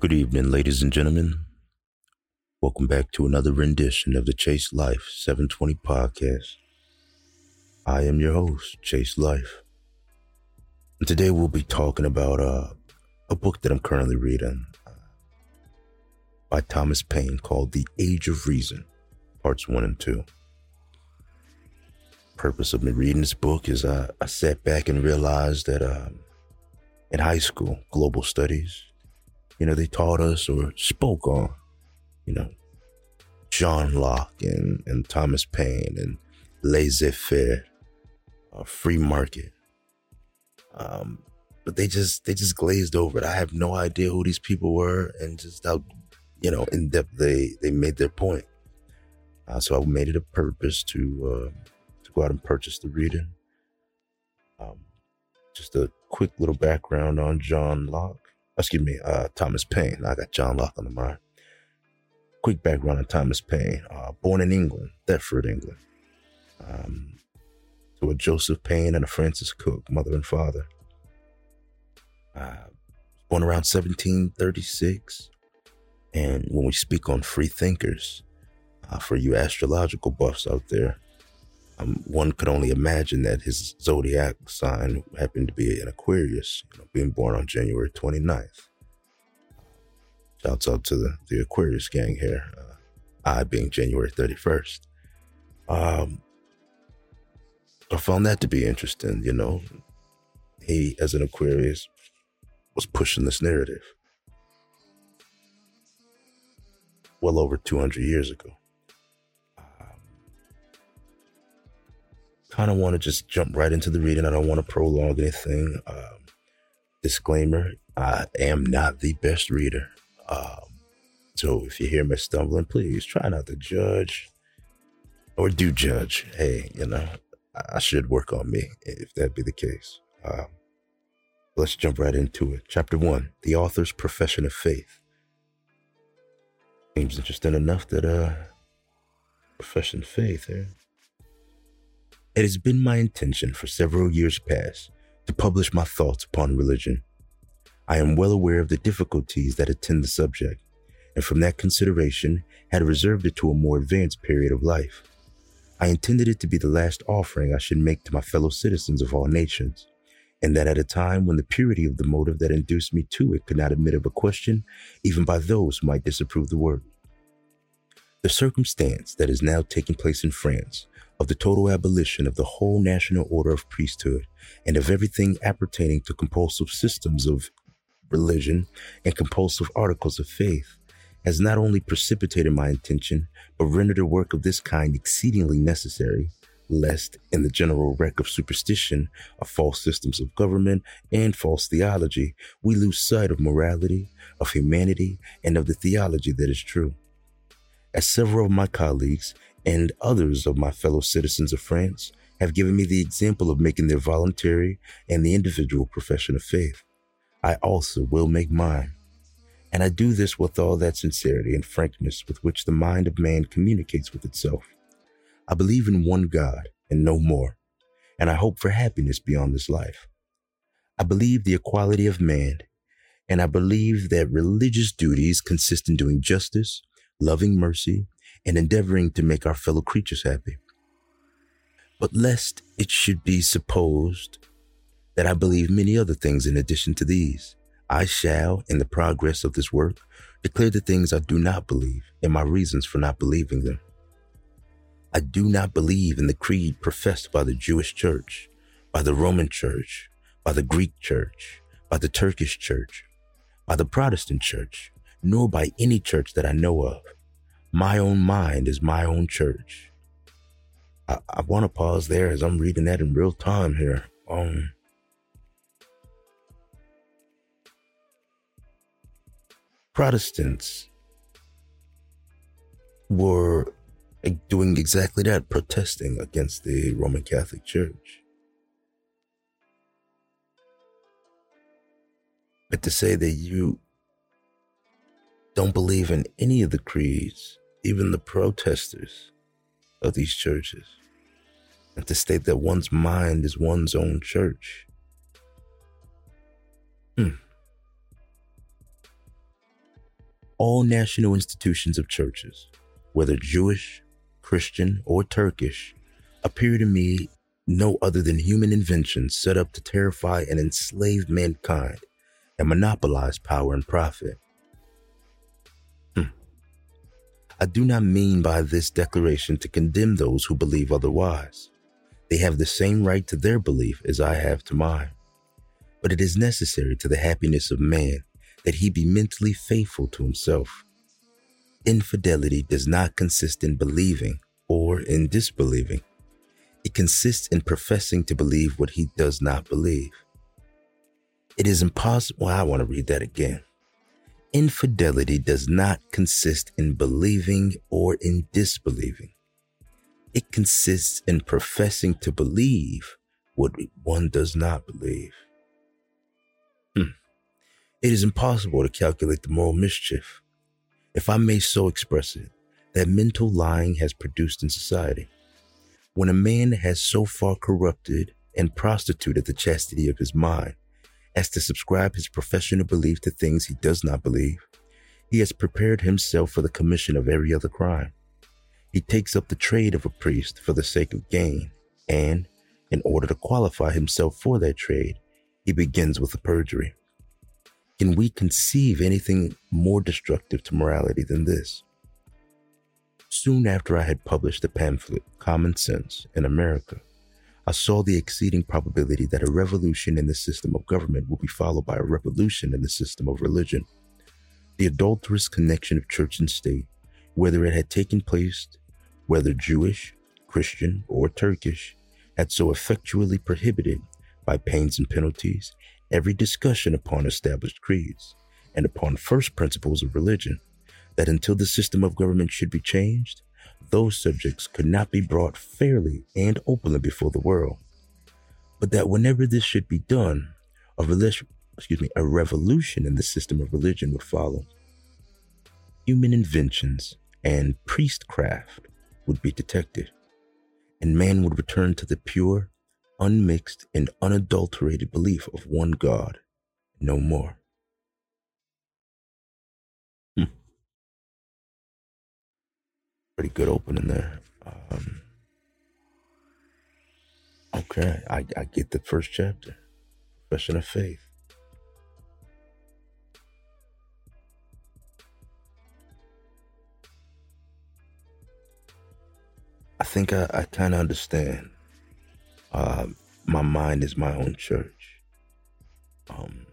Good evening, ladies and gentlemen. Welcome back to another rendition of the Chase Life 720 podcast. I am your host, Chase Life. And today we'll be talking about uh, a book that I'm currently reading uh, by Thomas Paine called The Age of Reason, parts one and two. Purpose of me reading this book is I, I sat back and realized that um, in high school, global studies, you know, they taught us or spoke on, you know, John Locke and, and Thomas Paine and laissez faire, uh, free market. Um, but they just they just glazed over it. I have no idea who these people were and just how you know in depth they they made their point. Uh, so I made it a purpose to uh, to go out and purchase the reading. Um, just a quick little background on John Locke excuse me, uh, Thomas Paine. I got John Locke on the mind. Quick background on Thomas Paine. Uh, born in England, Thetford, England, um, to a Joseph Paine and a Frances Cook, mother and father. Uh, born around 1736. And when we speak on free thinkers, uh, for you astrological buffs out there, um, one could only imagine that his zodiac sign happened to be an Aquarius, you know, being born on January 29th. Shouts out to the, the Aquarius gang here, uh, I being January 31st. Um, I found that to be interesting, you know. He, as an Aquarius, was pushing this narrative well over 200 years ago. Kind of want to just jump right into the reading. I don't want to prolong anything. Um, disclaimer I am not the best reader. Um, so if you hear me stumbling, please try not to judge or do judge. Hey, you know, I should work on me if that be the case. Um, let's jump right into it. Chapter one The Author's Profession of Faith. Seems interesting enough that, uh, profession of faith. Eh? It has been my intention for several years past to publish my thoughts upon religion. I am well aware of the difficulties that attend the subject, and from that consideration had reserved it to a more advanced period of life. I intended it to be the last offering I should make to my fellow citizens of all nations, and that at a time when the purity of the motive that induced me to it could not admit of a question, even by those who might disapprove the work. The circumstance that is now taking place in France of the total abolition of the whole national order of priesthood and of everything appertaining to compulsive systems of religion and compulsive articles of faith has not only precipitated my intention, but rendered a work of this kind exceedingly necessary, lest, in the general wreck of superstition, of false systems of government, and false theology, we lose sight of morality, of humanity, and of the theology that is true. As several of my colleagues and others of my fellow citizens of France have given me the example of making their voluntary and the individual profession of faith. I also will make mine. And I do this with all that sincerity and frankness with which the mind of man communicates with itself. I believe in one God and no more, and I hope for happiness beyond this life. I believe the equality of man, and I believe that religious duties consist in doing justice, loving mercy, and endeavoring to make our fellow creatures happy. But lest it should be supposed that I believe many other things in addition to these, I shall, in the progress of this work, declare the things I do not believe and my reasons for not believing them. I do not believe in the creed professed by the Jewish church, by the Roman church, by the Greek church, by the Turkish church, by the Protestant church, nor by any church that I know of. My own mind is my own church. I, I want to pause there as I'm reading that in real time here. Um, Protestants were doing exactly that, protesting against the Roman Catholic Church. But to say that you don't believe in any of the creeds even the protesters of these churches, and to state that one's mind is one's own church. Hmm. all national institutions of churches, whether Jewish, Christian, or Turkish, appear to me no other than human inventions set up to terrify and enslave mankind and monopolize power and profit. I do not mean by this declaration to condemn those who believe otherwise. They have the same right to their belief as I have to mine. But it is necessary to the happiness of man that he be mentally faithful to himself. Infidelity does not consist in believing or in disbelieving. It consists in professing to believe what he does not believe. It is impossible. Well, I want to read that again. Infidelity does not consist in believing or in disbelieving. It consists in professing to believe what one does not believe. Hmm. It is impossible to calculate the moral mischief, if I may so express it, that mental lying has produced in society. When a man has so far corrupted and prostituted the chastity of his mind as to subscribe his professional belief to things he does not believe, he has prepared himself for the commission of every other crime. He takes up the trade of a priest for the sake of gain, and, in order to qualify himself for that trade, he begins with a perjury. Can we conceive anything more destructive to morality than this? Soon after I had published the pamphlet, Common Sense in America, I saw the exceeding probability that a revolution in the system of government would be followed by a revolution in the system of religion. The adulterous connection of church and state, whether it had taken place, whether Jewish, Christian, or Turkish, had so effectually prohibited, by pains and penalties, every discussion upon established creeds and upon first principles of religion that until the system of government should be changed, those subjects could not be brought fairly and openly before the world. But that whenever this should be done, a excuse me, a revolution in the system of religion would follow. Human inventions and priestcraft would be detected, and man would return to the pure, unmixed, and unadulterated belief of one God, no more. Pretty good opening there. Um, okay, I, I get the first chapter, Profession of Faith. I think I, I kind of understand. Uh, my mind is my own church. Um,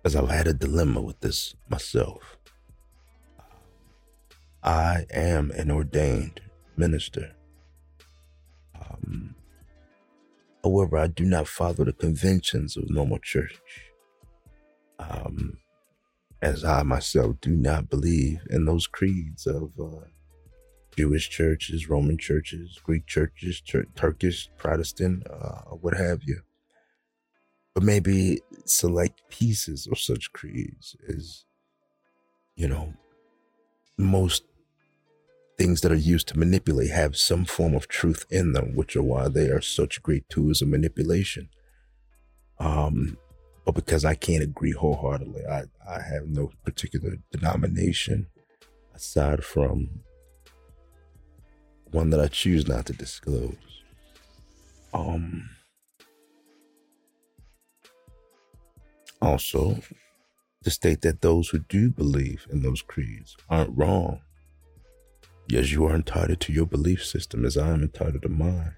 because I've had a dilemma with this myself. I am an ordained minister. Um, however, I do not follow the conventions of normal church. Um, as I myself do not believe in those creeds of uh, Jewish churches, Roman churches, Greek churches, Tur- Turkish, Protestant, uh, what have you. But maybe select pieces of such creeds is, you know, most things that are used to manipulate have some form of truth in them, which are why they are such great tools of manipulation. Um, but because I can't agree wholeheartedly, I, I have no particular denomination aside from one that I choose not to disclose. Um, also, to state that those who do believe in those creeds aren't wrong Yes, you are entitled to your belief system as I am entitled to mine.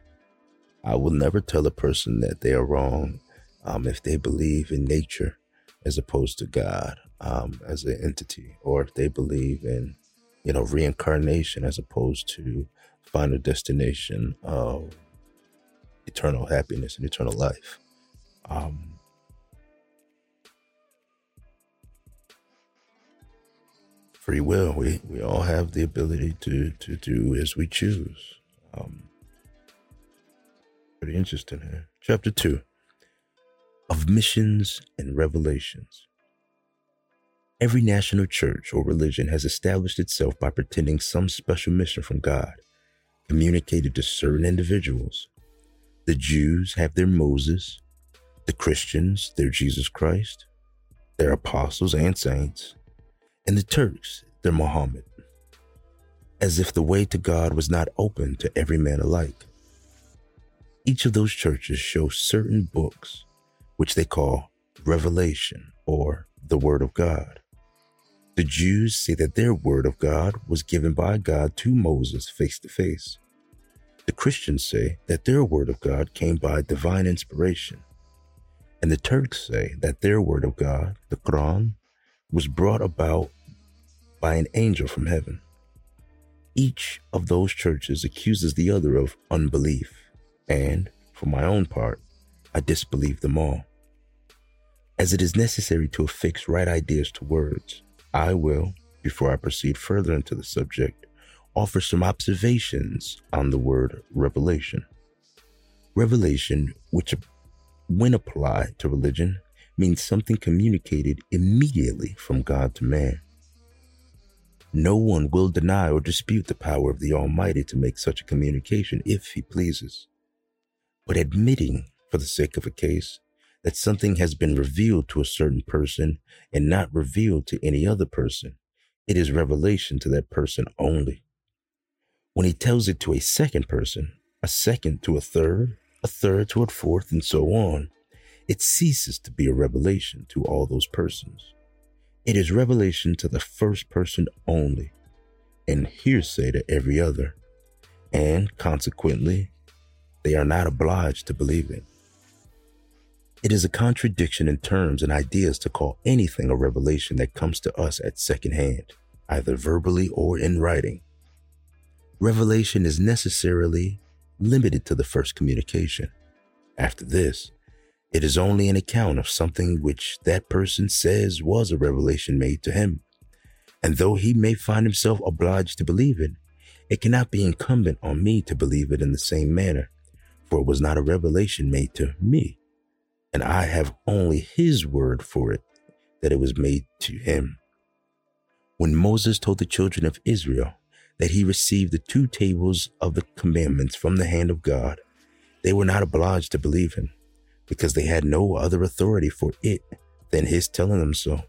I will never tell a person that they are wrong um, if they believe in nature as opposed to God um, as an entity, or if they believe in, you know, reincarnation as opposed to final destination of eternal happiness and eternal life. Um, free will. We we all have the ability to to do as we choose. Um, pretty interesting here. Chapter two of missions and revelations. Every national church or religion has established itself by pretending some special mission from God, communicated to certain individuals. The Jews have their Moses, the Christians their Jesus Christ, their apostles and saints, And the Turks, their Muhammad, as if the way to God was not open to every man alike. Each of those churches show certain books, which they call Revelation or the Word of God. The Jews say that their Word of God was given by God to Moses face to face. The Christians say that their Word of God came by divine inspiration. And the Turks say that their Word of God, the Quran, was brought about by an angel from heaven. Each of those churches accuses the other of unbelief, and, for my own part, I disbelieve them all. As it is necessary to affix right ideas to words, I will, before I proceed further into the subject, offer some observations on the word revelation. Revelation, which when applied to religion, means something communicated immediately from God to man. No one will deny or dispute the power of the Almighty to make such a communication if he pleases. But admitting, for the sake of a case, that something has been revealed to a certain person and not revealed to any other person, it is revelation to that person only. When he tells it to a second person, a second to a third, a third to a fourth, and so on, it ceases to be a revelation to all those persons. It is revelation to the first person only, and hearsay to every other, and consequently, they are not obliged to believe it. It is a contradiction in terms and ideas to call anything a revelation that comes to us at second hand, either verbally or in writing. Revelation is necessarily limited to the first communication. After this, it is only an account of something which that person says was a revelation made to him. And though he may find himself obliged to believe it, it cannot be incumbent on me to believe it in the same manner, for it was not a revelation made to me, and I have only his word for it that it was made to him. When Moses told the children of Israel that he received the two tables of the commandments from the hand of God, they were not obliged to believe him because they had no other authority for it than his telling them so.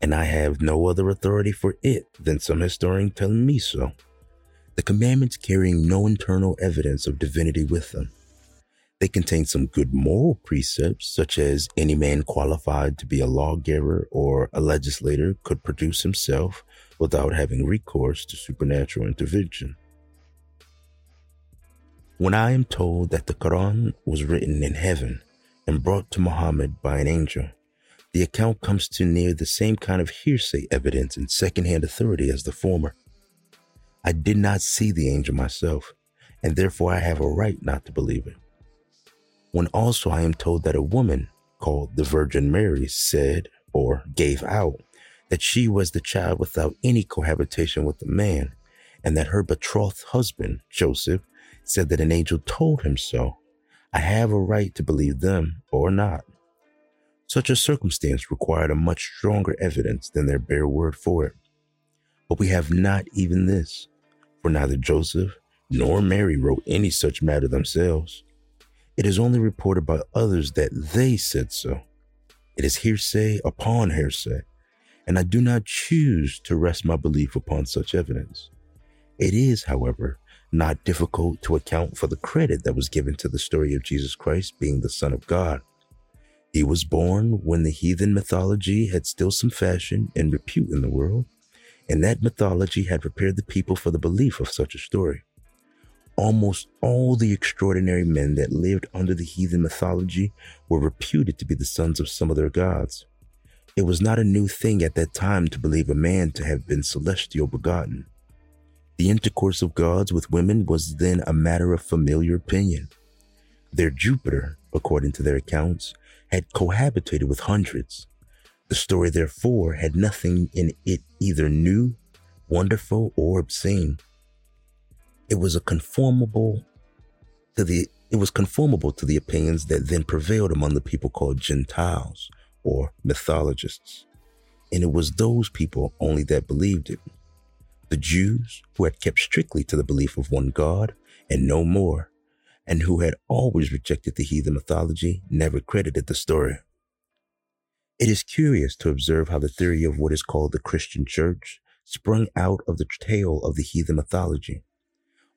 And I have no other authority for it than some historian telling me so. The commandments carrying no internal evidence of divinity with them. They contain some good moral precepts, such as any man qualified to be a lawgiver or a legislator could produce himself without having recourse to supernatural intervention. When I am told that the Quran was written in heaven and brought to Muhammad by an angel, the account comes to near the same kind of hearsay evidence and secondhand authority as the former. I did not see the angel myself, and therefore I have a right not to believe it. When also I am told that a woman called the Virgin Mary said or gave out that she was the child without any cohabitation with a man, and that her betrothed husband, Joseph, said that an angel told him so, I have a right to believe them or not. Such a circumstance required a much stronger evidence than their bare word for it. But we have not even this, for neither Joseph nor Mary wrote any such matter themselves. It is only reported by others that they said so. It is hearsay upon hearsay, and I do not choose to rest my belief upon such evidence. It is, however, not difficult to account for the credit that was given to the story of Jesus Christ being the Son of God. He was born when the heathen mythology had still some fashion and repute in the world, and that mythology had prepared the people for the belief of such a story. Almost all the extraordinary men that lived under the heathen mythology were reputed to be the sons of some of their gods. It was not a new thing at that time to believe a man to have been celestial begotten. The intercourse of gods with women was then a matter of familiar opinion. Their Jupiter, according to their accounts, had cohabitated with hundreds. The story, therefore, had nothing in it either new, wonderful, or obscene. It was a conformable to the it was conformable to the opinions that then prevailed among the people called Gentiles or mythologists. And it was those people only that believed it. The Jews, who had kept strictly to the belief of one God and no more, and who had always rejected the heathen mythology, never credited the story. It is curious to observe how the theory of what is called the Christian church sprung out of the tale of the heathen mythology.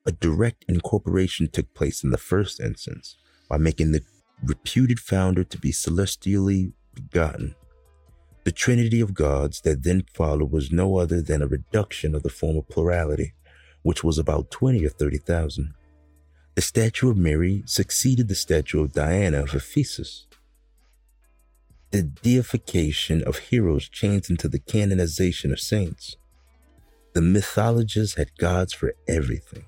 A direct incorporation took place in the first instance by making the reputed founder to be celestially begotten. The trinity of gods that then followed was no other than a reduction of the former plurality, which was about 20 or 30,000. The statue of Mary succeeded the statue of Diana of Ephesus the deification of heroes changed into the canonization of saints. The mythologists had gods for everything.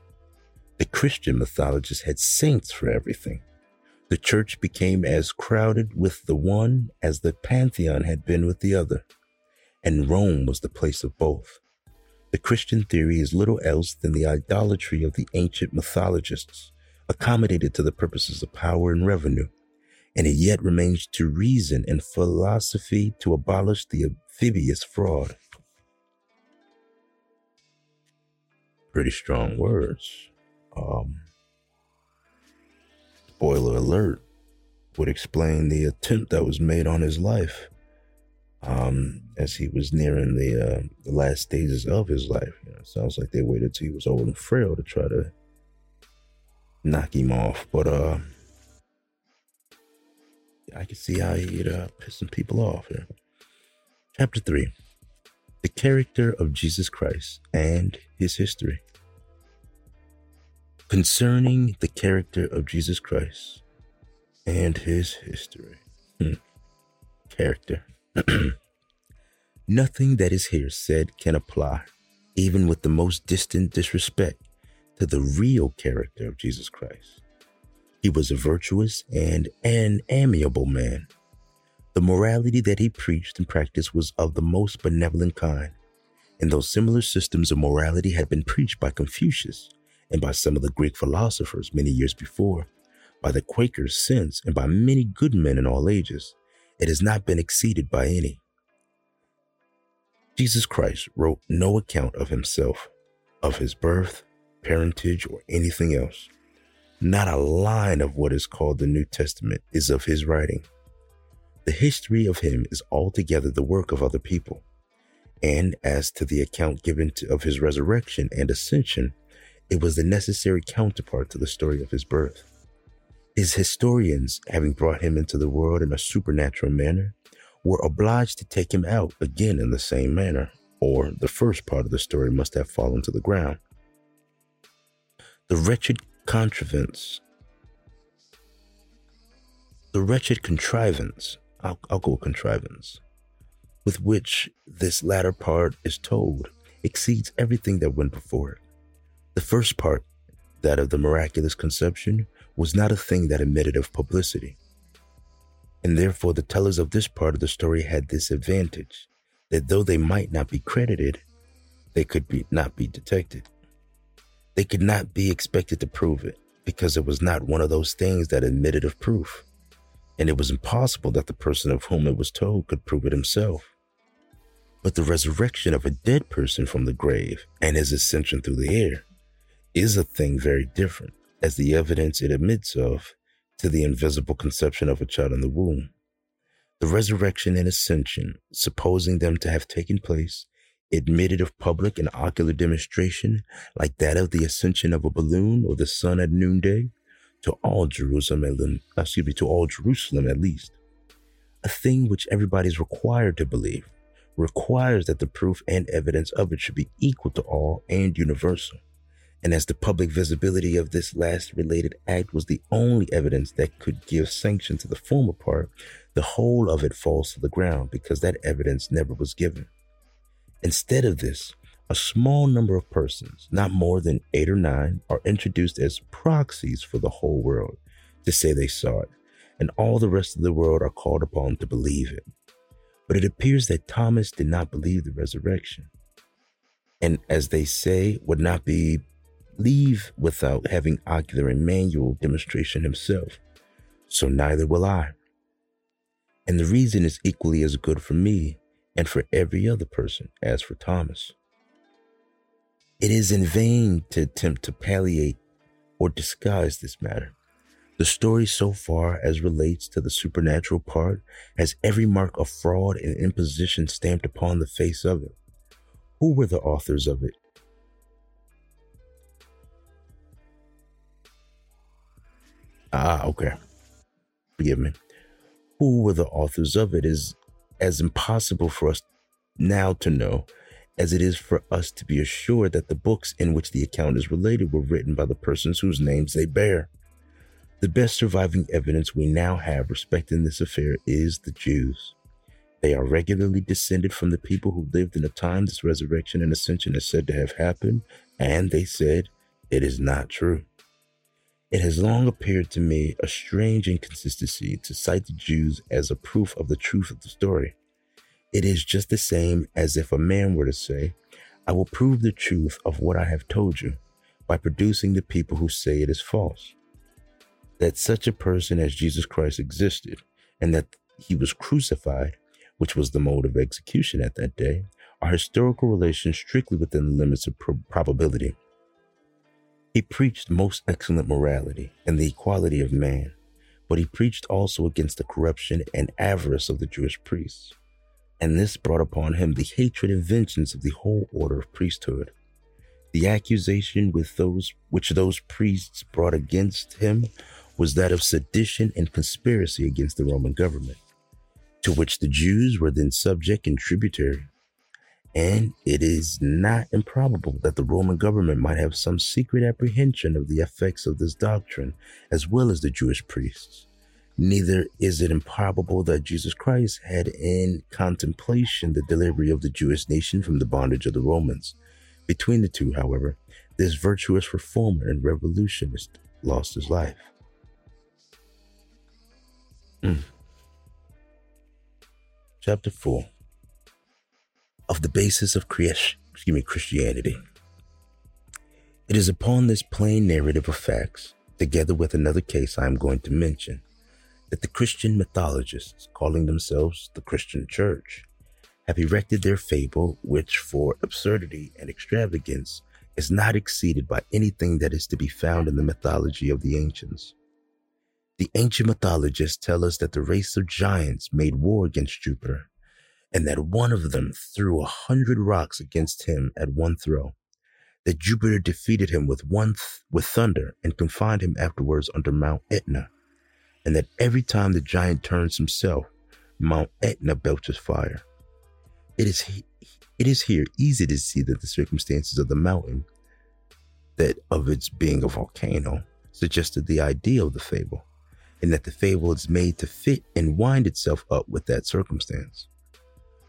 The Christian mythologists had saints for everything. The church became as crowded with the one as the pantheon had been with the other, and Rome was the place of both. The Christian theory is little else than the idolatry of the ancient mythologists, accommodated to the purposes of power and revenue and it yet remains to reason and philosophy to abolish the amphibious fraud. Pretty strong words. Um, spoiler alert would explain the attempt that was made on his life um, as he was nearing the, uh, the last stages of his life. You know, sounds like they waited till he was old and frail to try to knock him off. But uh, I can see how he'd uh, piss some people off here. Chapter 3 The Character of Jesus Christ and His History. Concerning the character of Jesus Christ and His history. Hmm. Character. Nothing that is here said can apply, even with the most distant disrespect, to the real character of Jesus Christ. He was a virtuous and an amiable man. The morality that he preached and practiced was of the most benevolent kind, and though similar systems of morality had been preached by Confucius and by some of the Greek philosophers many years before, by the Quakers since, and by many good men in all ages, it has not been exceeded by any. Jesus Christ wrote no account of himself, of his birth, parentage, or anything else. Not a line of what is called the New Testament is of his writing. The history of him is altogether the work of other people. And as to the account given to, of his resurrection and ascension, it was the necessary counterpart to the story of his birth. His historians, having brought him into the world in a supernatural manner, were obliged to take him out again in the same manner, or the first part of the story must have fallen to the ground. The wretched contrivance, the wretched contrivance, I'll, I'll go contrivance, with which this latter part is told exceeds everything that went before it. The first part, that of the miraculous conception, was not a thing that admitted of publicity. And therefore, the tellers of this part of the story had this advantage that though they might not be credited, they could be, not be detected. They could not be expected to prove it because it was not one of those things that admitted of proof. And it was impossible that the person of whom it was told could prove it himself. But the resurrection of a dead person from the grave and his ascension through the air is a thing very different as the evidence it admits of to the invisible conception of a child in the womb. The resurrection and ascension, supposing them to have taken place, admitted of public and ocular demonstration like that of the ascension of a balloon or the sun at noonday to all Jerusalem, excuse me, to all Jerusalem at least. A thing which everybody is required to believe requires that the proof and evidence of it should be equal to all and universal. And as the public visibility of this last related act was the only evidence that could give sanction to the former part, the whole of it falls to the ground because that evidence never was given. Instead of this, a small number of persons, not more than eight or nine, are introduced as proxies for the whole world to say they saw it, and all the rest of the world are called upon to believe it. But it appears that Thomas did not believe the resurrection, and as they say, would not be leave without having ocular and manual demonstration himself. So neither will I. And the reason is equally as good for me and for every other person as for Thomas. It is in vain to attempt to palliate or disguise this matter, The story so far as relates to the supernatural part has every mark of fraud and imposition stamped upon the face of it. Who were the authors of it? Ah, okay. Forgive me. Who were the authors of it is as impossible for us now to know as it is for us to be assured that the books in which the account is related were written by the persons whose names they bear. The best surviving evidence we now have respecting this affair is the Jews. They are regularly descended from the people who lived in the time this resurrection and ascension is said to have happened, and they said it is not true. It has long appeared to me a strange inconsistency to cite the Jews as a proof of the truth of the story. It is just the same as if a man were to say, I will prove the truth of what I have told you by producing the people who say it is false that such a person as Jesus Christ existed and that he was crucified, which was the mode of execution at that day, are historical relations strictly within the limits of pro- probability. He preached most excellent morality and the equality of man, but he preached also against the corruption and avarice of the Jewish priests. And this brought upon him the hatred and vengeance of the whole order of priesthood. The accusation with those which those priests brought against him was that of sedition and conspiracy against the Roman government, to which the Jews were then subject and tributary. And it is not improbable that the Roman government might have some secret apprehension of the effects of this doctrine, as well as the Jewish priests. Neither is it improbable that Jesus Christ had in contemplation the delivery of the Jewish nation from the bondage of the Romans. Between the two, however, this virtuous reformer and revolutionist lost his life. Mm. Chapter 4 of the basis of excuse me, Christianity. It is upon this plain narrative of facts, together with another case I am going to mention, that the Christian mythologists, calling themselves the Christian Church, have erected their fable, which for absurdity and extravagance is not exceeded by anything that is to be found in the mythology of the ancients. The ancient mythologists tell us that the race of giants made war against Jupiter, and that one of them threw a hundred rocks against him at one throw. That Jupiter defeated him with one th- with thunder and confined him afterwards under Mount Etna, and that every time the giant turns himself, Mount Etna belches fire. It is he- it is here easy to see that the circumstances of the mountain, that of its being a volcano, suggested the idea of the fable and that the fable is made to fit and wind itself up with that circumstance.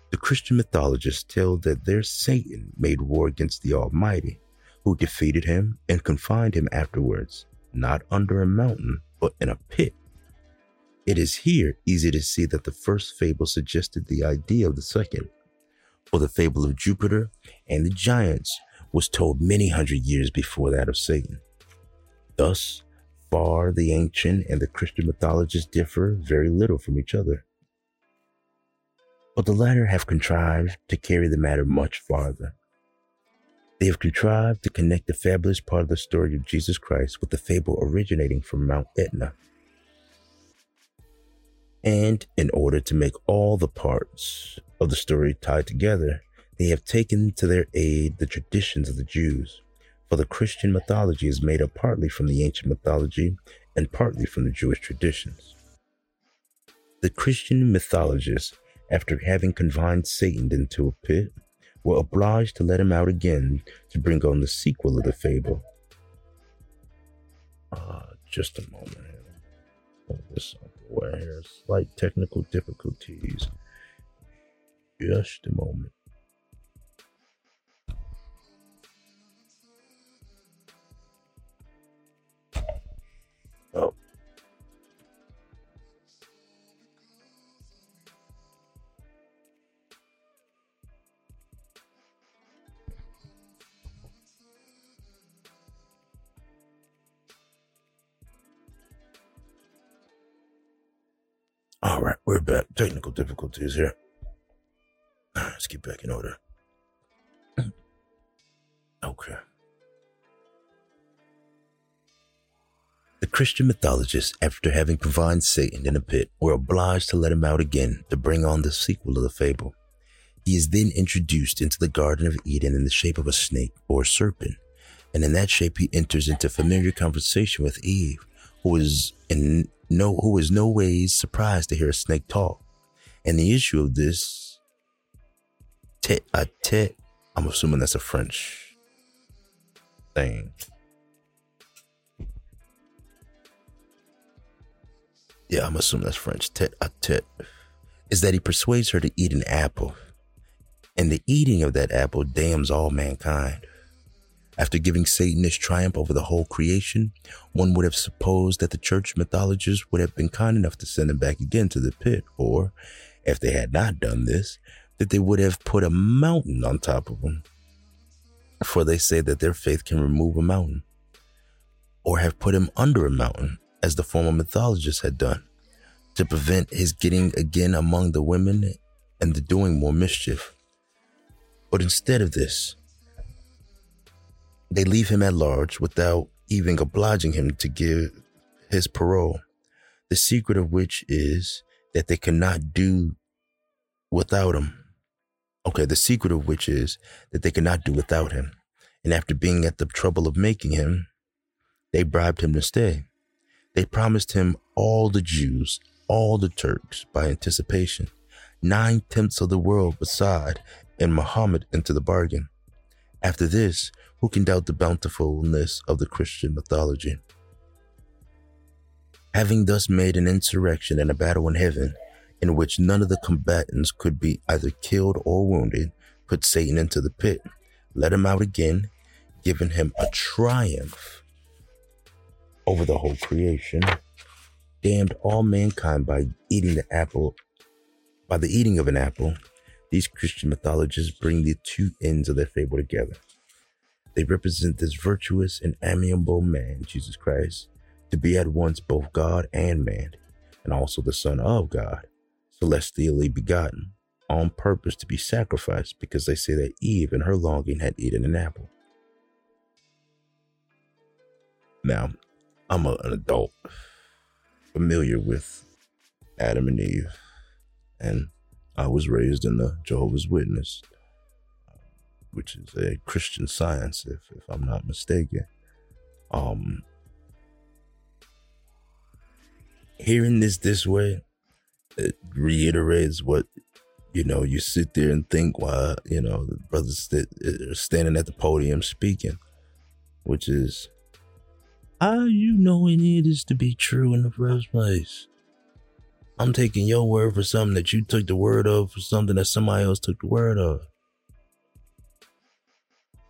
The Christian mythologists tell that their Satan made war against the Almighty, who defeated him and confined him afterwards, not under a mountain, but in a pit. It is here easy to see that the first fable suggested the idea of the second, for the fable of Jupiter and the giants was told many hundred years before that of Satan. Thus, far the ancient and the Christian mythologists differ very little from each other. But the latter have contrived to carry the matter much farther. They have contrived to connect the fabulous part of the story of Jesus Christ with the fable originating from Mount Etna. And in order to make all the parts of the story tied together, they have taken to their aid the traditions of the Jews for the Christian mythology is made up partly from the ancient mythology and partly from the Jewish traditions. The Christian mythologists, after having confined Satan into a pit, were obliged to let him out again to bring on the sequel of the fable. Ah, just a moment. Hold this away here. Slight technical difficulties. Just a moment. All right, we're back. Technical difficulties here. Let's get back in order. Okay. The Christian mythologists, after having confined Satan in a pit, were obliged to let him out again to bring on the sequel of the fable. He is then introduced into the Garden of Eden in the shape of a snake or serpent, and in that shape he enters into familiar conversation with Eve, who is in no who is no ways surprised to hear a snake talk. And the issue of this tete a tete, I'm assuming that's a French thing. Yeah, I'm assuming that's French. Tete a tete. Is that he persuades her to eat an apple, and the eating of that apple damns all mankind. After giving Satan his triumph over the whole creation, one would have supposed that the church mythologists would have been kind enough to send him back again to the pit, or, if they had not done this, that they would have put a mountain on top of him. For they say that their faith can remove a mountain, or have put him under a mountain, as the former mythologists had done, to prevent his getting again among the women and the doing more mischief. But instead of this, they leave him at large without even obliging him to give his parole, the secret of which is that they cannot do without him. Okay, the secret of which is that they cannot do without him. And after being at the trouble of making him, they bribed him to stay. They promised him all the Jews, all the Turks by anticipation, nine tenths of the world beside, and Muhammad into the bargain. After this, who can doubt the bountifulness of the Christian mythology? Having thus made an insurrection and a battle in heaven, in which none of the combatants could be either killed or wounded, put Satan into the pit, let him out again, giving him a triumph over the whole creation, damned all mankind by eating the apple, by the eating of an apple. These Christian mythologists bring the two ends of their fable together. They represent this virtuous and amiable man, Jesus Christ, to be at once both God and man, and also the Son of God, celestially begotten, on purpose to be sacrificed because they say that Eve in her longing had eaten an apple. Now, I'm a, an adult familiar with Adam and Eve, and I was raised in the Jehovah's Witness, which is a Christian science, if, if I'm not mistaken. Um, hearing this this way, it reiterates what you know. You sit there and think while you know the brothers that are standing at the podium speaking, which is how you know any of this to be true in the first place? I'm taking your word for something that you took the word of for something that somebody else took the word of.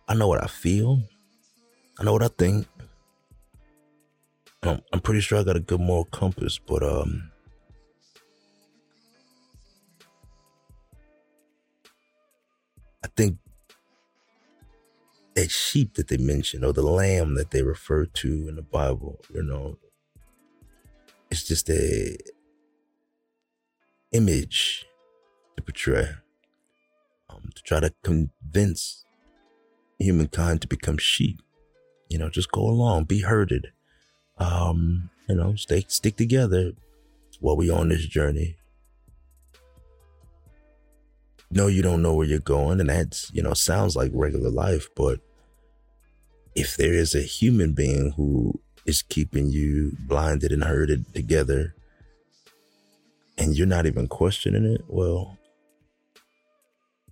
I know what I feel. I know what I think. I'm, I'm pretty sure I got a good moral compass, but um, I think that sheep that they mention or the lamb that they refer to in the Bible, you know, it's just a image to portray, um, to try to convince humankind to become sheep. You know, just go along, be herded. Um, you know, stay stick together while we on this journey. No, you don't know where you're going, and that's you know sounds like regular life, but if there is a human being who is keeping you blinded and herded together and you're not even questioning it, well,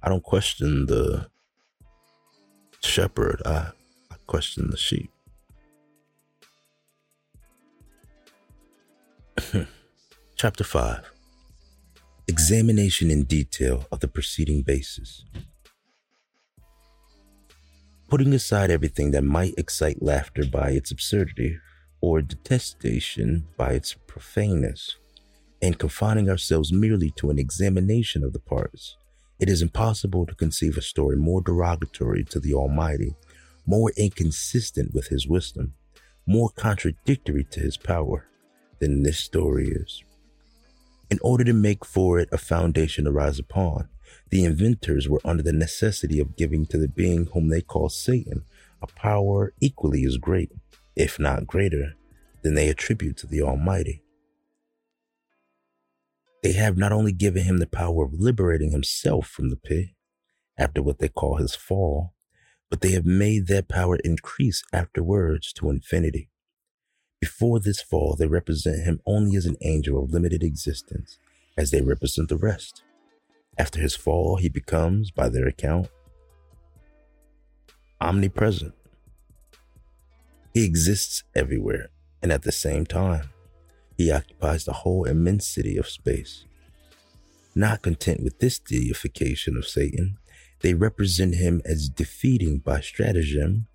I don't question the shepherd, I, I question the sheep. Chapter 5 Examination in detail of the preceding basis. Putting aside everything that might excite laughter by its absurdity or detestation by its profaneness, and confining ourselves merely to an examination of the parts, it is impossible to conceive a story more derogatory to the Almighty, more inconsistent with His wisdom, more contradictory to His power than this story is. In order to make for it a foundation to rise upon, the inventors were under the necessity of giving to the being whom they call Satan a power equally as great, if not greater, than they attribute to the Almighty. They have not only given him the power of liberating himself from the pit after what they call his fall, but they have made that power increase afterwards to infinity. Before this fall, they represent him only as an angel of limited existence, as they represent the rest. After his fall, he becomes, by their account, omnipresent. He exists everywhere, and at the same time, he occupies the whole immensity of space. Not content with this deification of Satan, they represent him as defeating by stratagem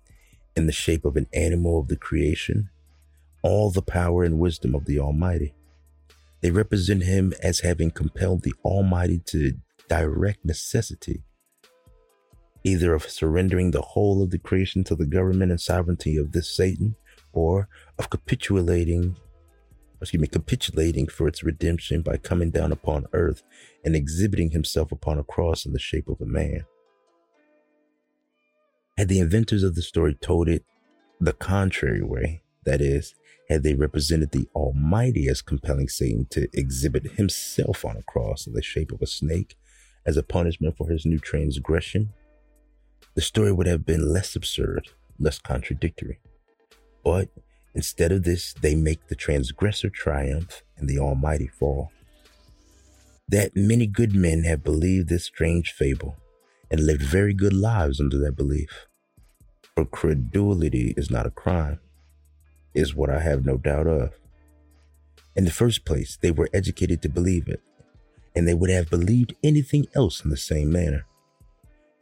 in the shape of an animal of the creation all the power and wisdom of the Almighty. They represent him as having compelled the Almighty to direct necessity, either of surrendering the whole of the creation to the government and sovereignty of this Satan, or of capitulating, excuse me, capitulating for its redemption by coming down upon earth and exhibiting himself upon a cross in the shape of a man. Had the inventors of the story told it the contrary way, that is, had they represented the Almighty as compelling Satan to exhibit himself on a cross in the shape of a snake as a punishment for his new transgression, the story would have been less absurd, less contradictory. But instead of this, they make the transgressor triumph and the Almighty fall. That many good men have believed this strange fable and lived very good lives under that belief. For credulity is not a crime is what I have no doubt of. In the first place, they were educated to believe it, and they would have believed anything else in the same manner.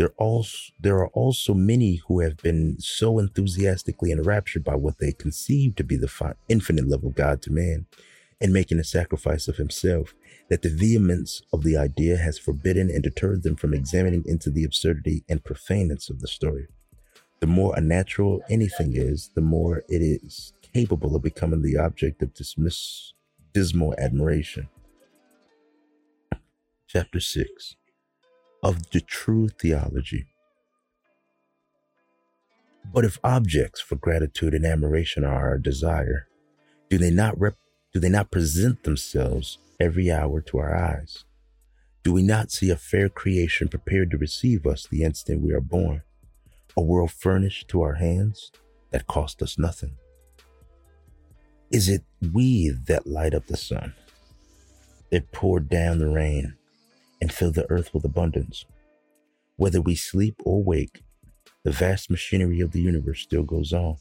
There, also, there are also many who have been so enthusiastically enraptured by what they conceive to be the infinite love of God to man, in making a sacrifice of himself, that the vehemence of the idea has forbidden and deterred them from examining into the absurdity and profaneness of the story. The more unnatural anything is, the more it is capable of becoming the object of dismiss, dismal admiration. Chapter 6 of the True Theology. But if objects for gratitude and admiration are our desire, do they not rep- do they not present themselves every hour to our eyes? Do we not see a fair creation prepared to receive us the instant we are born? A world furnished to our hands that cost us nothing? Is it we that light up the sun, that pour down the rain, and fill the earth with abundance? Whether we sleep or wake, the vast machinery of the universe still goes on.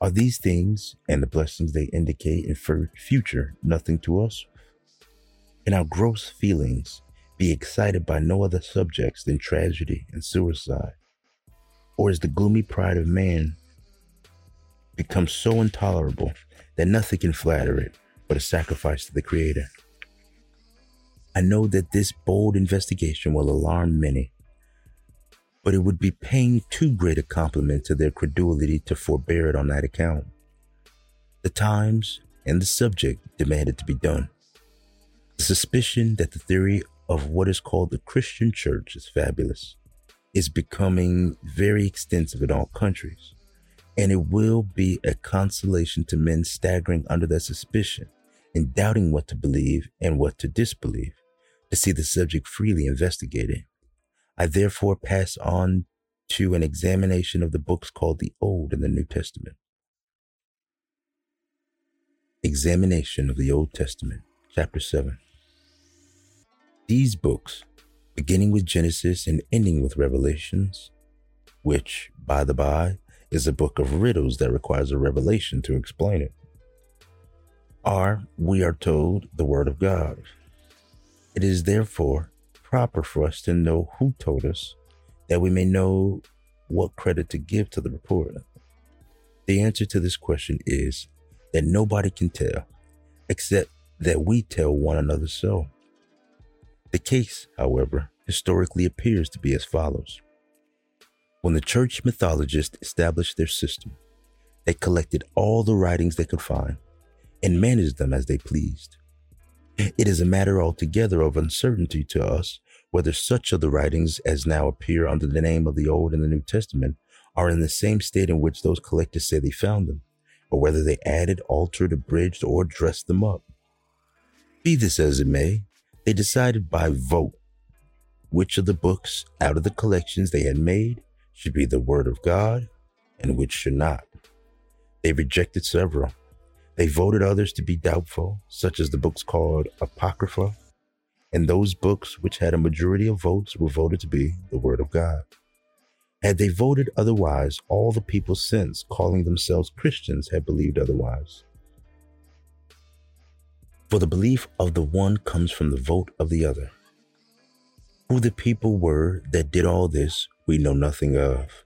Are these things and the blessings they indicate in future nothing to us? Can our gross feelings be excited by no other subjects than tragedy and suicide? Or is the gloomy pride of man become so intolerable that nothing can flatter it but a sacrifice to the Creator. I know that this bold investigation will alarm many, but it would be paying too great a compliment to their credulity to forbear it on that account. The times and the subject demanded to be done. The suspicion that the theory of what is called the Christian church is fabulous is becoming very extensive in all countries and it will be a consolation to men staggering under that suspicion and doubting what to believe and what to disbelieve to see the subject freely investigated. I therefore pass on to an examination of the books called the Old and the New Testament. Examination of the Old Testament, chapter 7. These books, beginning with Genesis and ending with Revelations, which, by the by, is a book of riddles that requires a revelation to explain it. Are, we are told, the Word of God. It is therefore proper for us to know who told us, that we may know what credit to give to the report. The answer to this question is that nobody can tell, except that we tell one another so. The case, however, historically appears to be as follows. When the church mythologists established their system, they collected all the writings they could find and managed them as they pleased. It is a matter altogether of uncertainty to us whether such of the writings as now appear under the name of the Old and the New Testament are in the same state in which those collectors say they found them, or whether they added, altered, abridged, or dressed them up. Be this as it may, they decided by vote which of the books out of the collections they had made should be the Word of God and which should not. They rejected several. They voted others to be doubtful, such as the books called Apocrypha, and those books which had a majority of votes were voted to be the Word of God. Had they voted otherwise, all the people since, calling themselves Christians, had believed otherwise. For the belief of the one comes from the vote of the other. Who the people were that did all this, we know nothing of.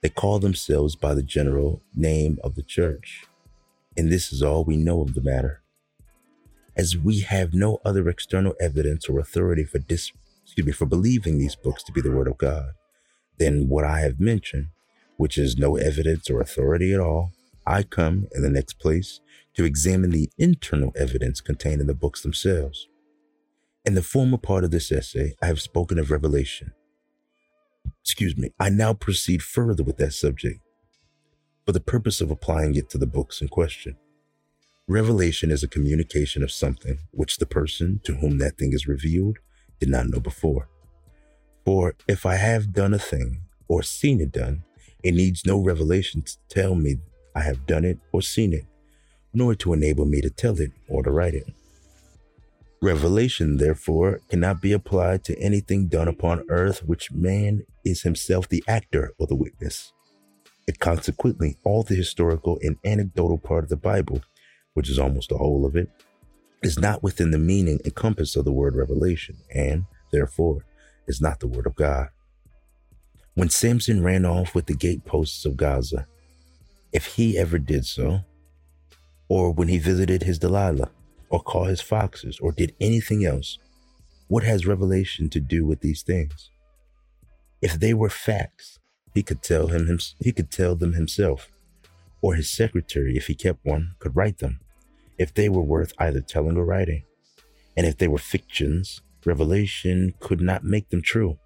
They call themselves by the general name of the church, and this is all we know of the matter. As we have no other external evidence or authority for dis, excuse me, for believing these books to be the word of God, than what I have mentioned, which is no evidence or authority at all, I come in the next place to examine the internal evidence contained in the books themselves. In the former part of this essay, I have spoken of revelation. Excuse me, I now proceed further with that subject for the purpose of applying it to the books in question. Revelation is a communication of something which the person to whom that thing is revealed did not know before. For if I have done a thing or seen it done, it needs no revelation to tell me I have done it or seen it, nor to enable me to tell it or to write it. Revelation, therefore, cannot be applied to anything done upon earth which man is himself the actor or the witness. It consequently, all the historical and anecdotal part of the Bible, which is almost the whole of it, is not within the meaning and compass of the word revelation, and, therefore, is not the word of God. When Samson ran off with the gateposts of Gaza, if he ever did so, or when he visited his Delilah, or caught his foxes, or did anything else, what has revelation to do with these things? If they were facts, he could tell him he could tell them himself, or his secretary, if he kept one, could write them, if they were worth either telling or writing. And if they were fictions, Revelation could not make them true,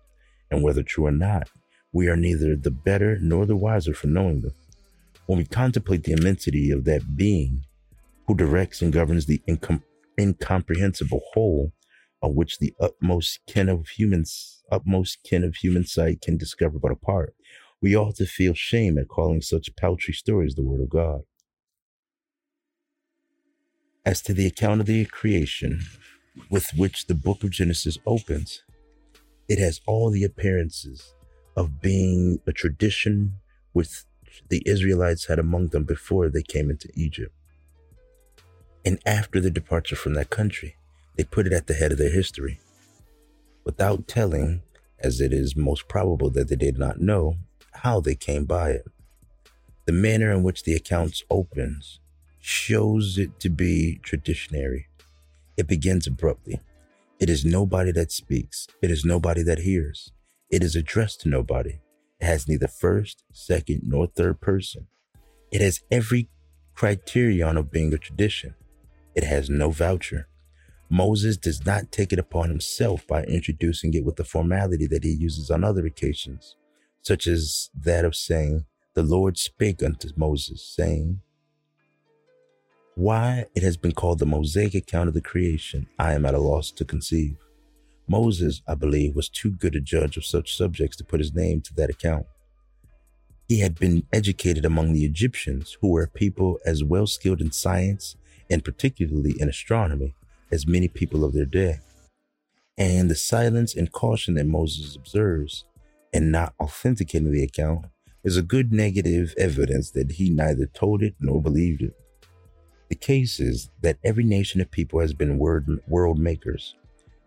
and whether true or not, we are neither the better nor the wiser for knowing them. When we contemplate the immensity of that being who directs and governs the incom- incomprehensible whole of which the utmost kin of humans utmost kin of human sight can discover but a part, we ought to feel shame at calling such paltry stories the word of God. As to the account of the creation, with which the book of Genesis opens, it has all the appearances of being a tradition which the Israelites had among them before they came into Egypt. And after the departure from that country, they put it at the head of their history. Without telling, as it is most probable that they did not know, how they came by it. The manner in which the accounts opens shows it to be traditionary it begins abruptly. It is nobody that speaks. It is nobody that hears. It is addressed to nobody. It has neither first, second, nor third person. It has every criterion of being a tradition. It has no voucher. Moses does not take it upon himself by introducing it with the formality that he uses on other occasions, such as that of saying, The Lord spake unto Moses, saying, why it has been called the Mosaic account of the creation, I am at a loss to conceive. Moses, I believe, was too good a judge of such subjects to put his name to that account. He had been educated among the Egyptians, who were a people as well skilled in science and particularly in astronomy as many people of their day. And the silence and caution that Moses observes in not authenticating the account is a good negative evidence that he neither told it nor believed it. The case is that every nation of people has been world makers,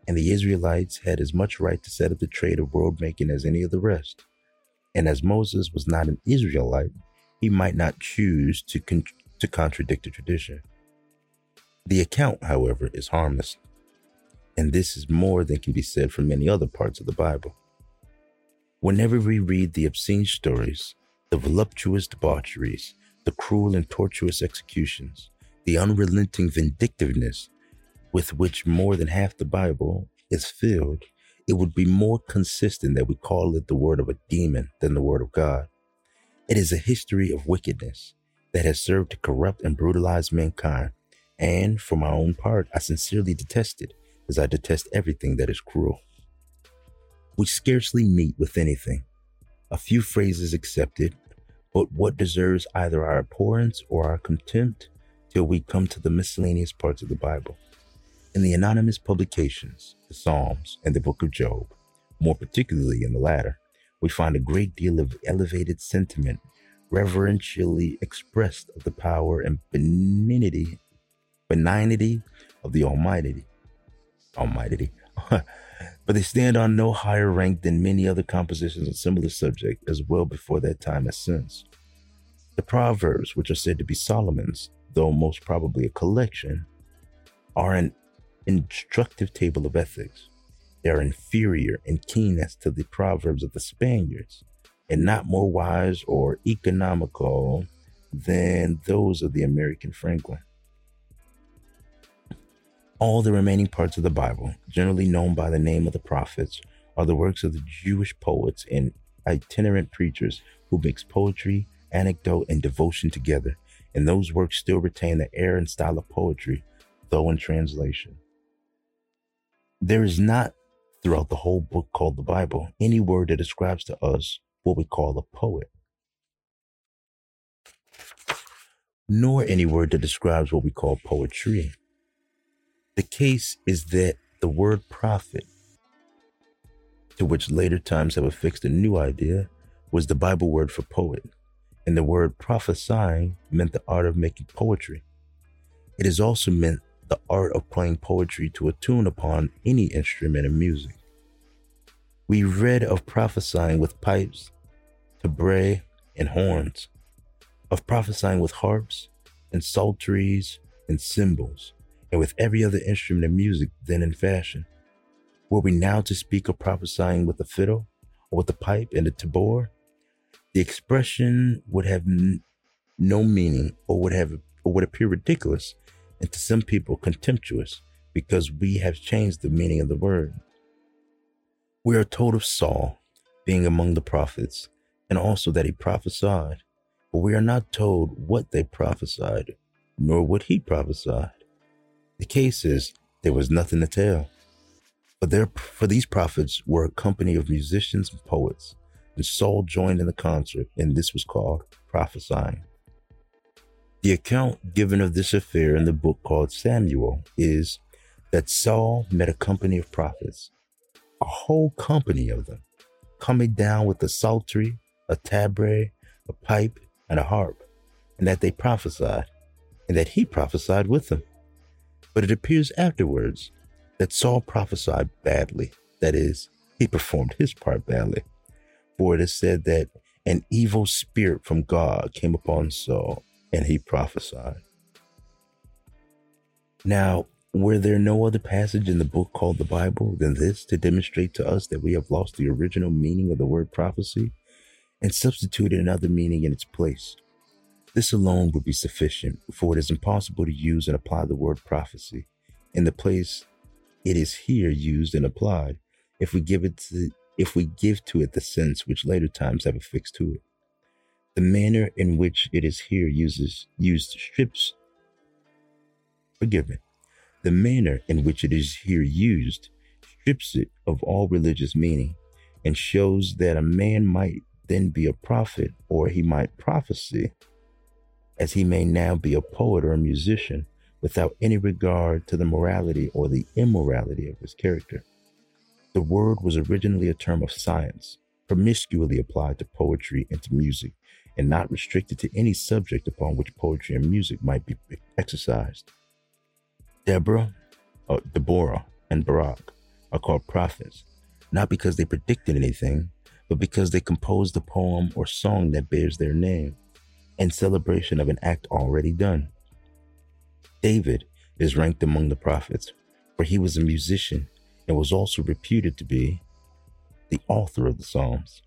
and the Israelites had as much right to set up the trade of world making as any of the rest. And as Moses was not an Israelite, he might not choose to, con- to contradict the tradition. The account, however, is harmless, and this is more than can be said for many other parts of the Bible. Whenever we read the obscene stories, the voluptuous debaucheries, the cruel and tortuous executions, the unrelenting vindictiveness with which more than half the Bible is filled, it would be more consistent that we call it the word of a demon than the word of God. It is a history of wickedness, that has served to corrupt and brutalize mankind. And for my own part, I sincerely detest it, as I detest everything that is cruel. We scarcely meet with anything, a few phrases accepted, but what deserves either our abhorrence or our contempt till we come to the miscellaneous parts of the Bible. In the anonymous publications, the Psalms, and the book of Job, more particularly in the latter, we find a great deal of elevated sentiment reverentially expressed of the power and benignity, benignity of the Almighty. Almighty. but they stand on no higher rank than many other compositions on similar subject as well before that time as since. The Proverbs, which are said to be Solomon's, though most probably a collection, are an instructive table of ethics. They are inferior in keenness to the Proverbs of the Spaniards, and not more wise or economical than those of the American Franklin. All the remaining parts of the Bible, generally known by the name of the prophets, are the works of the Jewish poets and itinerant preachers who mix poetry, anecdote, and devotion together, and those works still retain the air and style of poetry, though in translation. There is not, throughout the whole book called the Bible, any word that describes to us what we call a poet, nor any word that describes what we call poetry. The case is that the word prophet, to which later times have affixed a new idea, was the Bible word for poet, and the word prophesying meant the art of making poetry. It has also meant the art of playing poetry to a tune upon any instrument of music. We read of prophesying with pipes, tabret, and horns, of prophesying with harps and psalteries and cymbals, and with every other instrument of music then in fashion. Were we now to speak of prophesying with the fiddle, or with the pipe and the tabor, the expression would have n- no meaning, or would have, or would appear ridiculous, and to some people contemptuous, because we have changed the meaning of the word. We are told of Saul being among the prophets, and also that he prophesied, but we are not told what they prophesied, nor what he prophesied. The case is, there was nothing to tell. But there, for these prophets were a company of musicians and poets, and Saul joined in the concert, and this was called prophesying. The account given of this affair in the book called Samuel is that Saul met a company of prophets, a whole company of them, coming down with a psaltery, a tabret, a pipe, and a harp, and that they prophesied, and that he prophesied with them. But it appears afterwards that Saul prophesied badly. That is, he performed his part badly. For it is said that an evil spirit from God came upon Saul, and he prophesied. Now, were there no other passage in the book called the Bible than this to demonstrate to us that we have lost the original meaning of the word prophecy and substituted another meaning in its place? This alone would be sufficient, for it is impossible to use and apply the word prophecy in the place it is here used and applied if we give it to, if we give to it the sense which later times have affixed to it. The manner in which it is here uses used strips forgive me. The manner in which it is here used strips it of all religious meaning and shows that a man might then be a prophet or he might prophesy, as he may now be a poet or a musician without any regard to the morality or the immorality of his character. The word was originally a term of science, promiscuously applied to poetry and to music, and not restricted to any subject upon which poetry and music might be exercised. Deborah, uh, Deborah, and Barak are called prophets, not because they predicted anything, but because they composed a poem or song that bears their name in celebration of an act already done. David is ranked among the prophets, for he was a musician and was also reputed to be the author of the Psalms.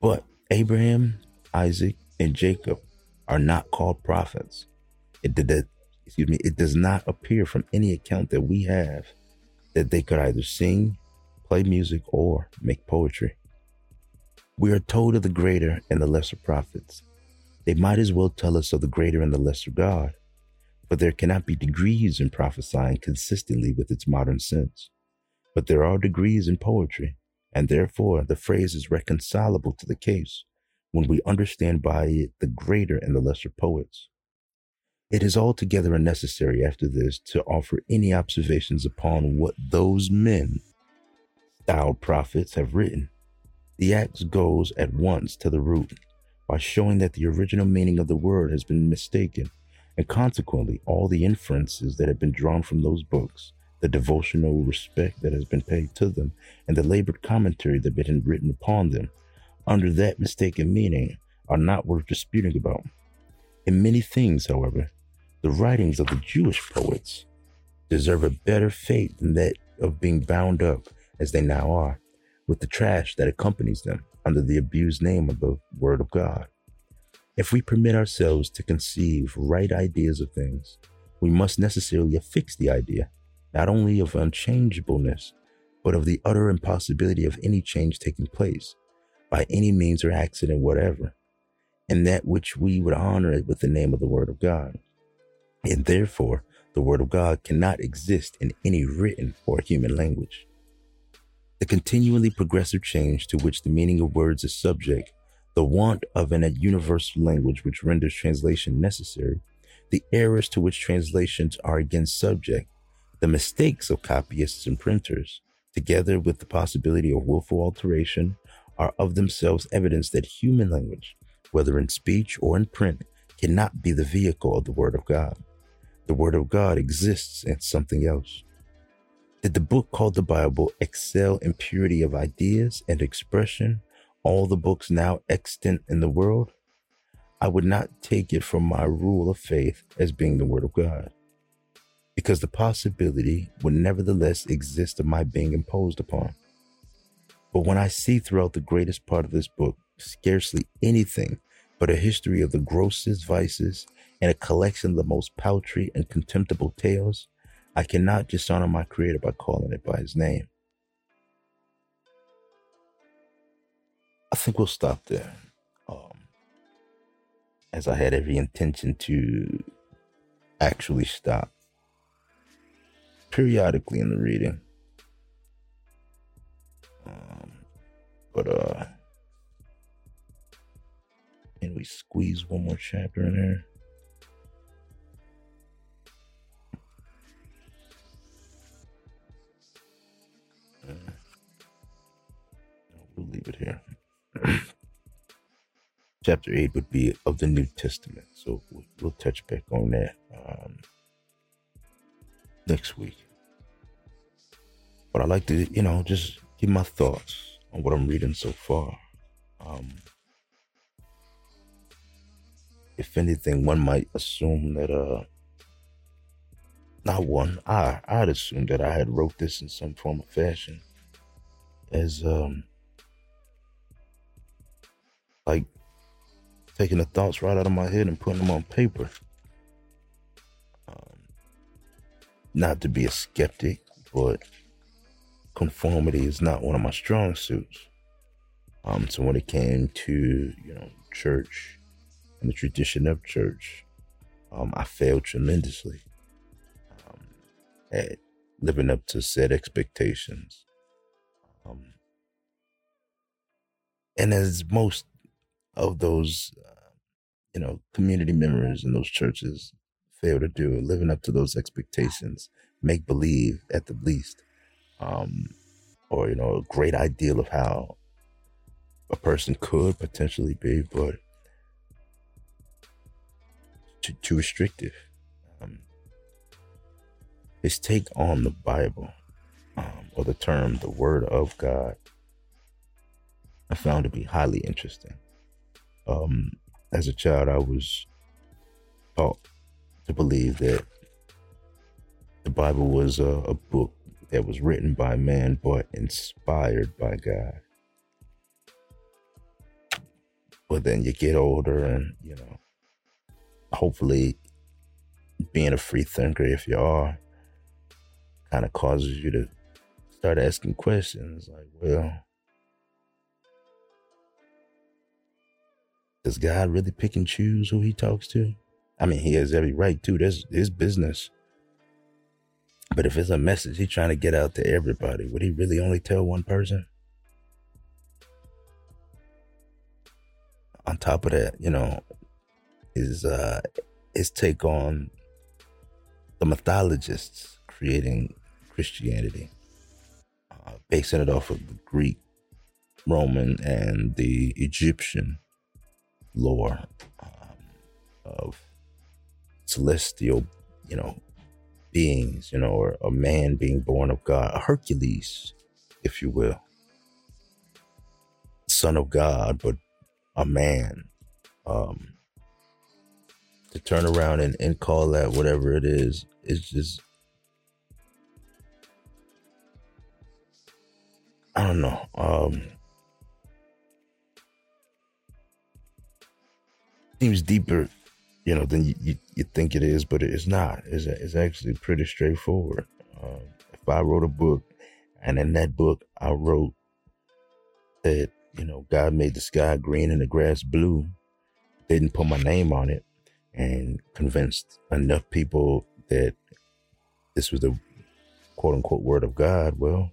But Abraham, Isaac, and Jacob are not called prophets. It did excuse me, it does not appear from any account that we have that they could either sing, play music, or make poetry. We are told of the greater and the lesser prophets. They might as well tell us of the greater and the lesser God, but there cannot be degrees in prophesying consistently with its modern sense. But there are degrees in poetry, and therefore the phrase is reconcilable to the case when we understand by it the greater and the lesser poets. It is altogether unnecessary after this to offer any observations upon what those men, styled prophets, have written. The axe goes at once to the root by showing that the original meaning of the word has been mistaken, and consequently, all the inferences that have been drawn from those books, the devotional respect that has been paid to them, and the labored commentary that has been written upon them, under that mistaken meaning, are not worth disputing about. In many things, however, the writings of the Jewish poets deserve a better fate than that of being bound up, as they now are, with the trash that accompanies them under the abused name of the Word of God. If we permit ourselves to conceive right ideas of things, we must necessarily affix the idea, not only of unchangeableness, but of the utter impossibility of any change taking place, by any means or accident whatever, and that which we would honor with the name of the Word of God. And therefore, the Word of God cannot exist in any written or human language. The continually progressive change to which the meaning of words is subject, the want of an universal language which renders translation necessary, the errors to which translations are again subject, the mistakes of copyists and printers, together with the possibility of willful alteration, are of themselves evidence that human language, whether in speech or in print, cannot be the vehicle of the Word of God. The Word of God exists in something else. Did the book called the Bible excel in purity of ideas and expression, all the books now extant in the world? I would not take it from my rule of faith as being the Word of God, because the possibility would nevertheless exist of my being imposed upon. But when I see throughout the greatest part of this book scarcely anything but a history of the grossest vices and a collection of the most paltry and contemptible tales, I cannot dishonor my Creator by calling it by His name. I think we'll stop there. Um, as I had every intention to actually stop periodically in the reading. Um, but, uh, can we squeeze one more chapter in there? We'll leave it here. Chapter 8 would be of the New Testament. So we'll, touch back on that um, next week. But I like to, you know, just give my thoughts on what I'm reading so far. Um, if anything, one might assume that, uh, not one, I, I'd assume that I had wrote this in some form of fashion as, um, like taking the thoughts right out of my head and putting them on paper. Um, not to be a skeptic, but conformity is not one of my strong suits. Um, so when it came to you know church and the tradition of church, um, I failed tremendously um, at living up to set expectations. Um, and as most of those, uh, you know, community members in those churches fail to do, living up to those expectations, make believe at the least, um, or you know, a great ideal of how a person could potentially be, but too, too restrictive. Um, his take on the Bible, um, or the term the Word of God, I found to be highly interesting. Um, as a child, I was taught to believe that the Bible was a, a book that was written by man but inspired by God. But then you get older and, you know, hopefully being a free thinker, if you are, kind of causes you to start asking questions like, well, Does God really pick and choose who he talks to? I mean, he has every right to. That's his business. But if it's a message he's trying to get out to everybody, would he really only tell one person? On top of that, you know, his uh his take on the mythologists creating Christianity, uh, basing it off of the Greek, Roman, and the Egyptian lore um, of celestial, you know, beings, you know, or a man being born of God, a Hercules, if you will, son of God, but a man. Um, to turn around and, and call that whatever it is, is just I don't know. Um, seems deeper, you know, than you, you, you, think it is, but it's not. It's, it's actually pretty straightforward. Um, if I wrote a book, and in that book I wrote that you know God made the sky green and the grass blue, didn't put my name on it, and convinced enough people that this was the quote unquote word of God, well,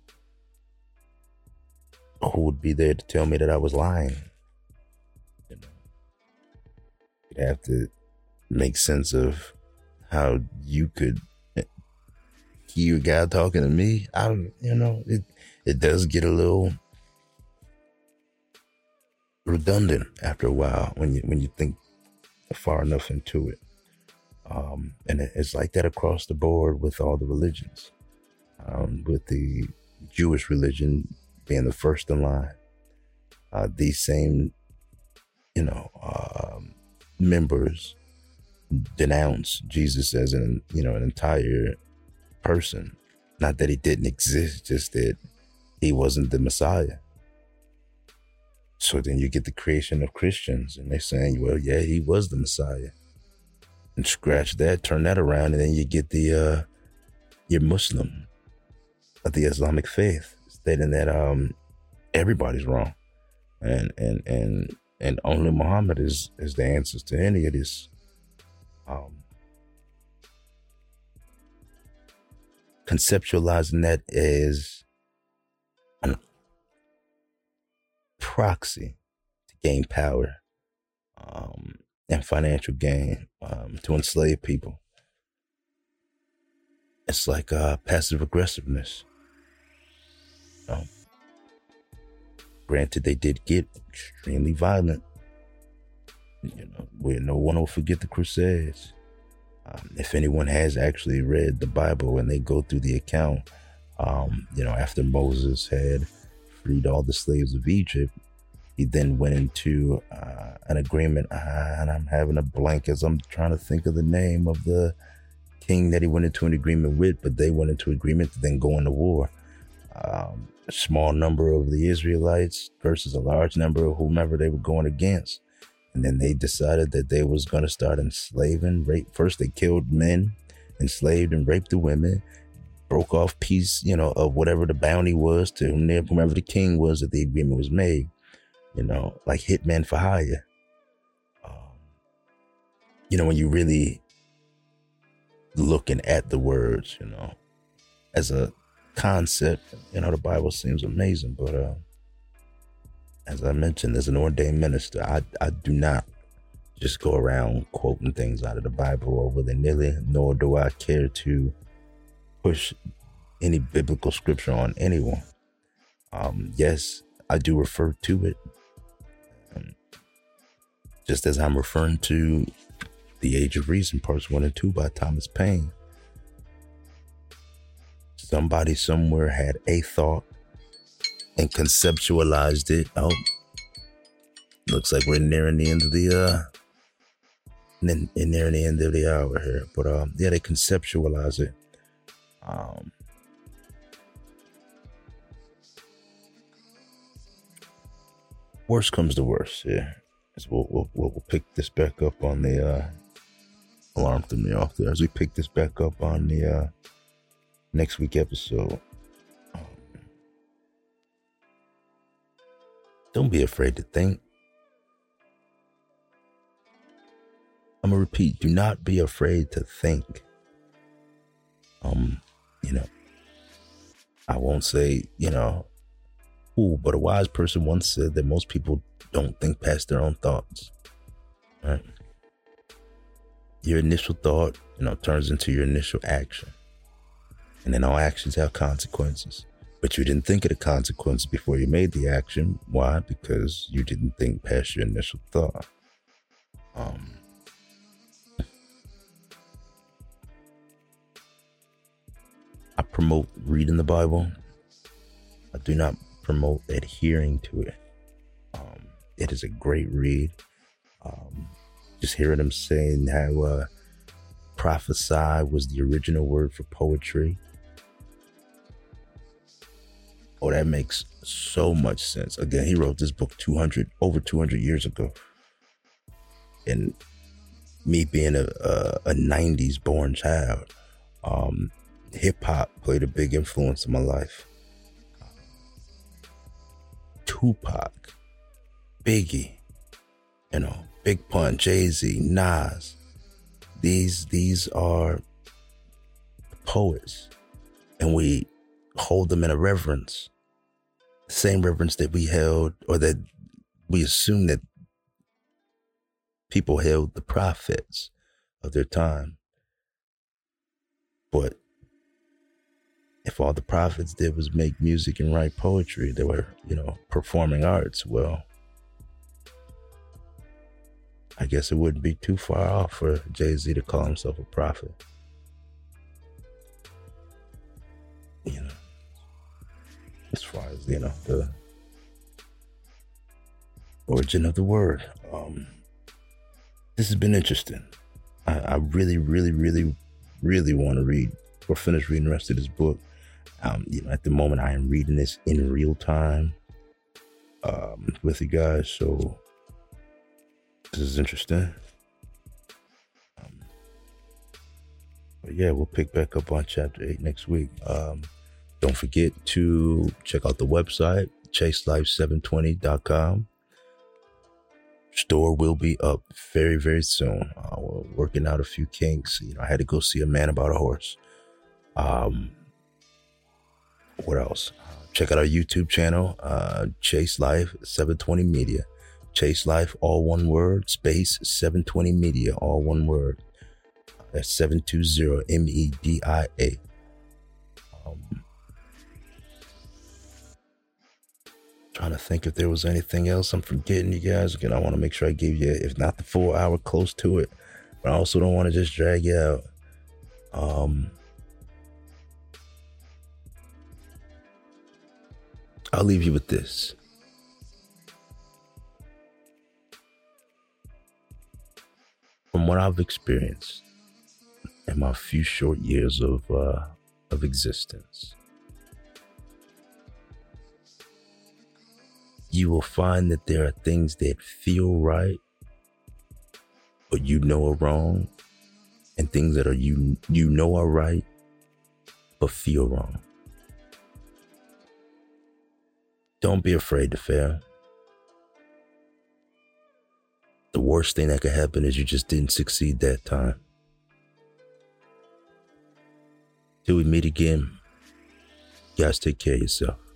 who would be there to tell me that I was lying? You'd have to make sense of how you could hear God talking to me. I don't, you know, it it does get a little redundant after a while when you when you think far enough into it. Um, and it's like that across the board with all the religions. Um, with the Jewish religion being the first in line, uh, these same, you know, um, members denounce Jesus as an, you know, an entire person. Not that he didn't exist, just that he wasn't the Messiah. So then you get the creation of Christians, and they're saying, well, yeah, he was the Messiah. And scratch that, turn that around, and then you get the uh your Muslim of the Islamic faith stating that um everybody's wrong. And and and and only Muhammad is is the answers to any of this. Um conceptualizing that as an proxy to gain power um, and financial gain um, to enslave people. It's like uh, passive aggressiveness. You know? Granted, they did get extremely violent. You know, where no one will forget the Crusades. Um, if anyone has actually read the Bible and they go through the account, um, you know, after Moses had freed all the slaves of Egypt, he then went into uh, an agreement. Uh, and I'm having a blank as I'm trying to think of the name of the king that he went into an agreement with, but they went into agreement to then go into war. Um, a small number of the Israelites versus a large number of whomever they were going against. And then they decided that they was going to start enslaving. Rape. First, they killed men, enslaved and raped the women broke off piece, you know, of whatever the bounty was to whomever the king was that the agreement was made. You know, like hitman for hire. Um, you know, when you really looking at the words, you know, as a concept, you know, the Bible seems amazing, but uh, as I mentioned, as an ordained minister, I I do not just go around quoting things out of the Bible over the nilly, nor do I care to push any biblical scripture on anyone. Um, yes, I do refer to it, um, just as I'm referring to The Age of Reason, parts one and two by Thomas Paine. Somebody somewhere had a thought and conceptualized it. Oh, looks like we're nearing the end of the uh, nearing the end of the hour here. But um, yeah, they conceptualize it um, worst comes to worst, yeah. We'll, we'll, we'll, pick this back up on the uh, alarm threw me off there. As we pick this back up on the uh, next week episode. Um, don't be afraid to think. I'm gonna repeat, do not be afraid to think. Um, you know, I won't say, you know, who, but a wise person once said that most people don't think past their own thoughts. Right? Your initial thought, you know, turns into your initial action. And then all actions have consequences. But you didn't think of the consequence before you made the action. Why? Because you didn't think past your initial thought. Um, I promote reading the Bible. I do not promote adhering to it. Um, it is a great read. Um, just hearing him saying how uh, prophesy was the original word for poetry. Oh, that makes so much sense. Again, he wrote this book 200 over 200 years ago. And me being a, a, a 90s born child, um, hip hop played a big influence in my life. Tupac, Biggie, you know, Big Pun, Jay Z, Nas. These these are poets, and we hold them in a reverence, the same reverence that we held, or that we assume that people held the prophets of their time. But if all the prophets did was make music and write poetry, they were, you know, performing arts, well, I guess it wouldn't be too far off for Jay Z to call himself a prophet. You know, as far as, you know, the origin of the word. Um, this has been interesting. I, I really, really, really, really want to read or finish reading the rest of this book. Um, you know, at the moment, I am reading this in real time um, with you guys, so this is interesting. Um, but yeah, we'll pick back up on chapter eight next week. Um, don't forget to check out the website, chaselife720.com. Store will be up very, very soon. Uh, we're working out a few kinks. You know, I had to go see a man about a horse. Um, what else? Check out our YouTube channel, uh, Chase Life 720 Media. Chase Life, all one word, space 720 Media, all one word. That's 720 M E D I A. Um, trying to think if there was anything else I'm forgetting, you guys. Again, I want to make sure I give you, if not the full hour, close to it. But I also don't want to just drag you out. Um, I'll leave you with this. From what I've experienced in my few short years of uh, of existence, you will find that there are things that feel right, but you know are wrong, and things that are you you know are right, but feel wrong. Don't be afraid to fail. The worst thing that could happen is you just didn't succeed that time. Till we meet again, guys, take care of yourself.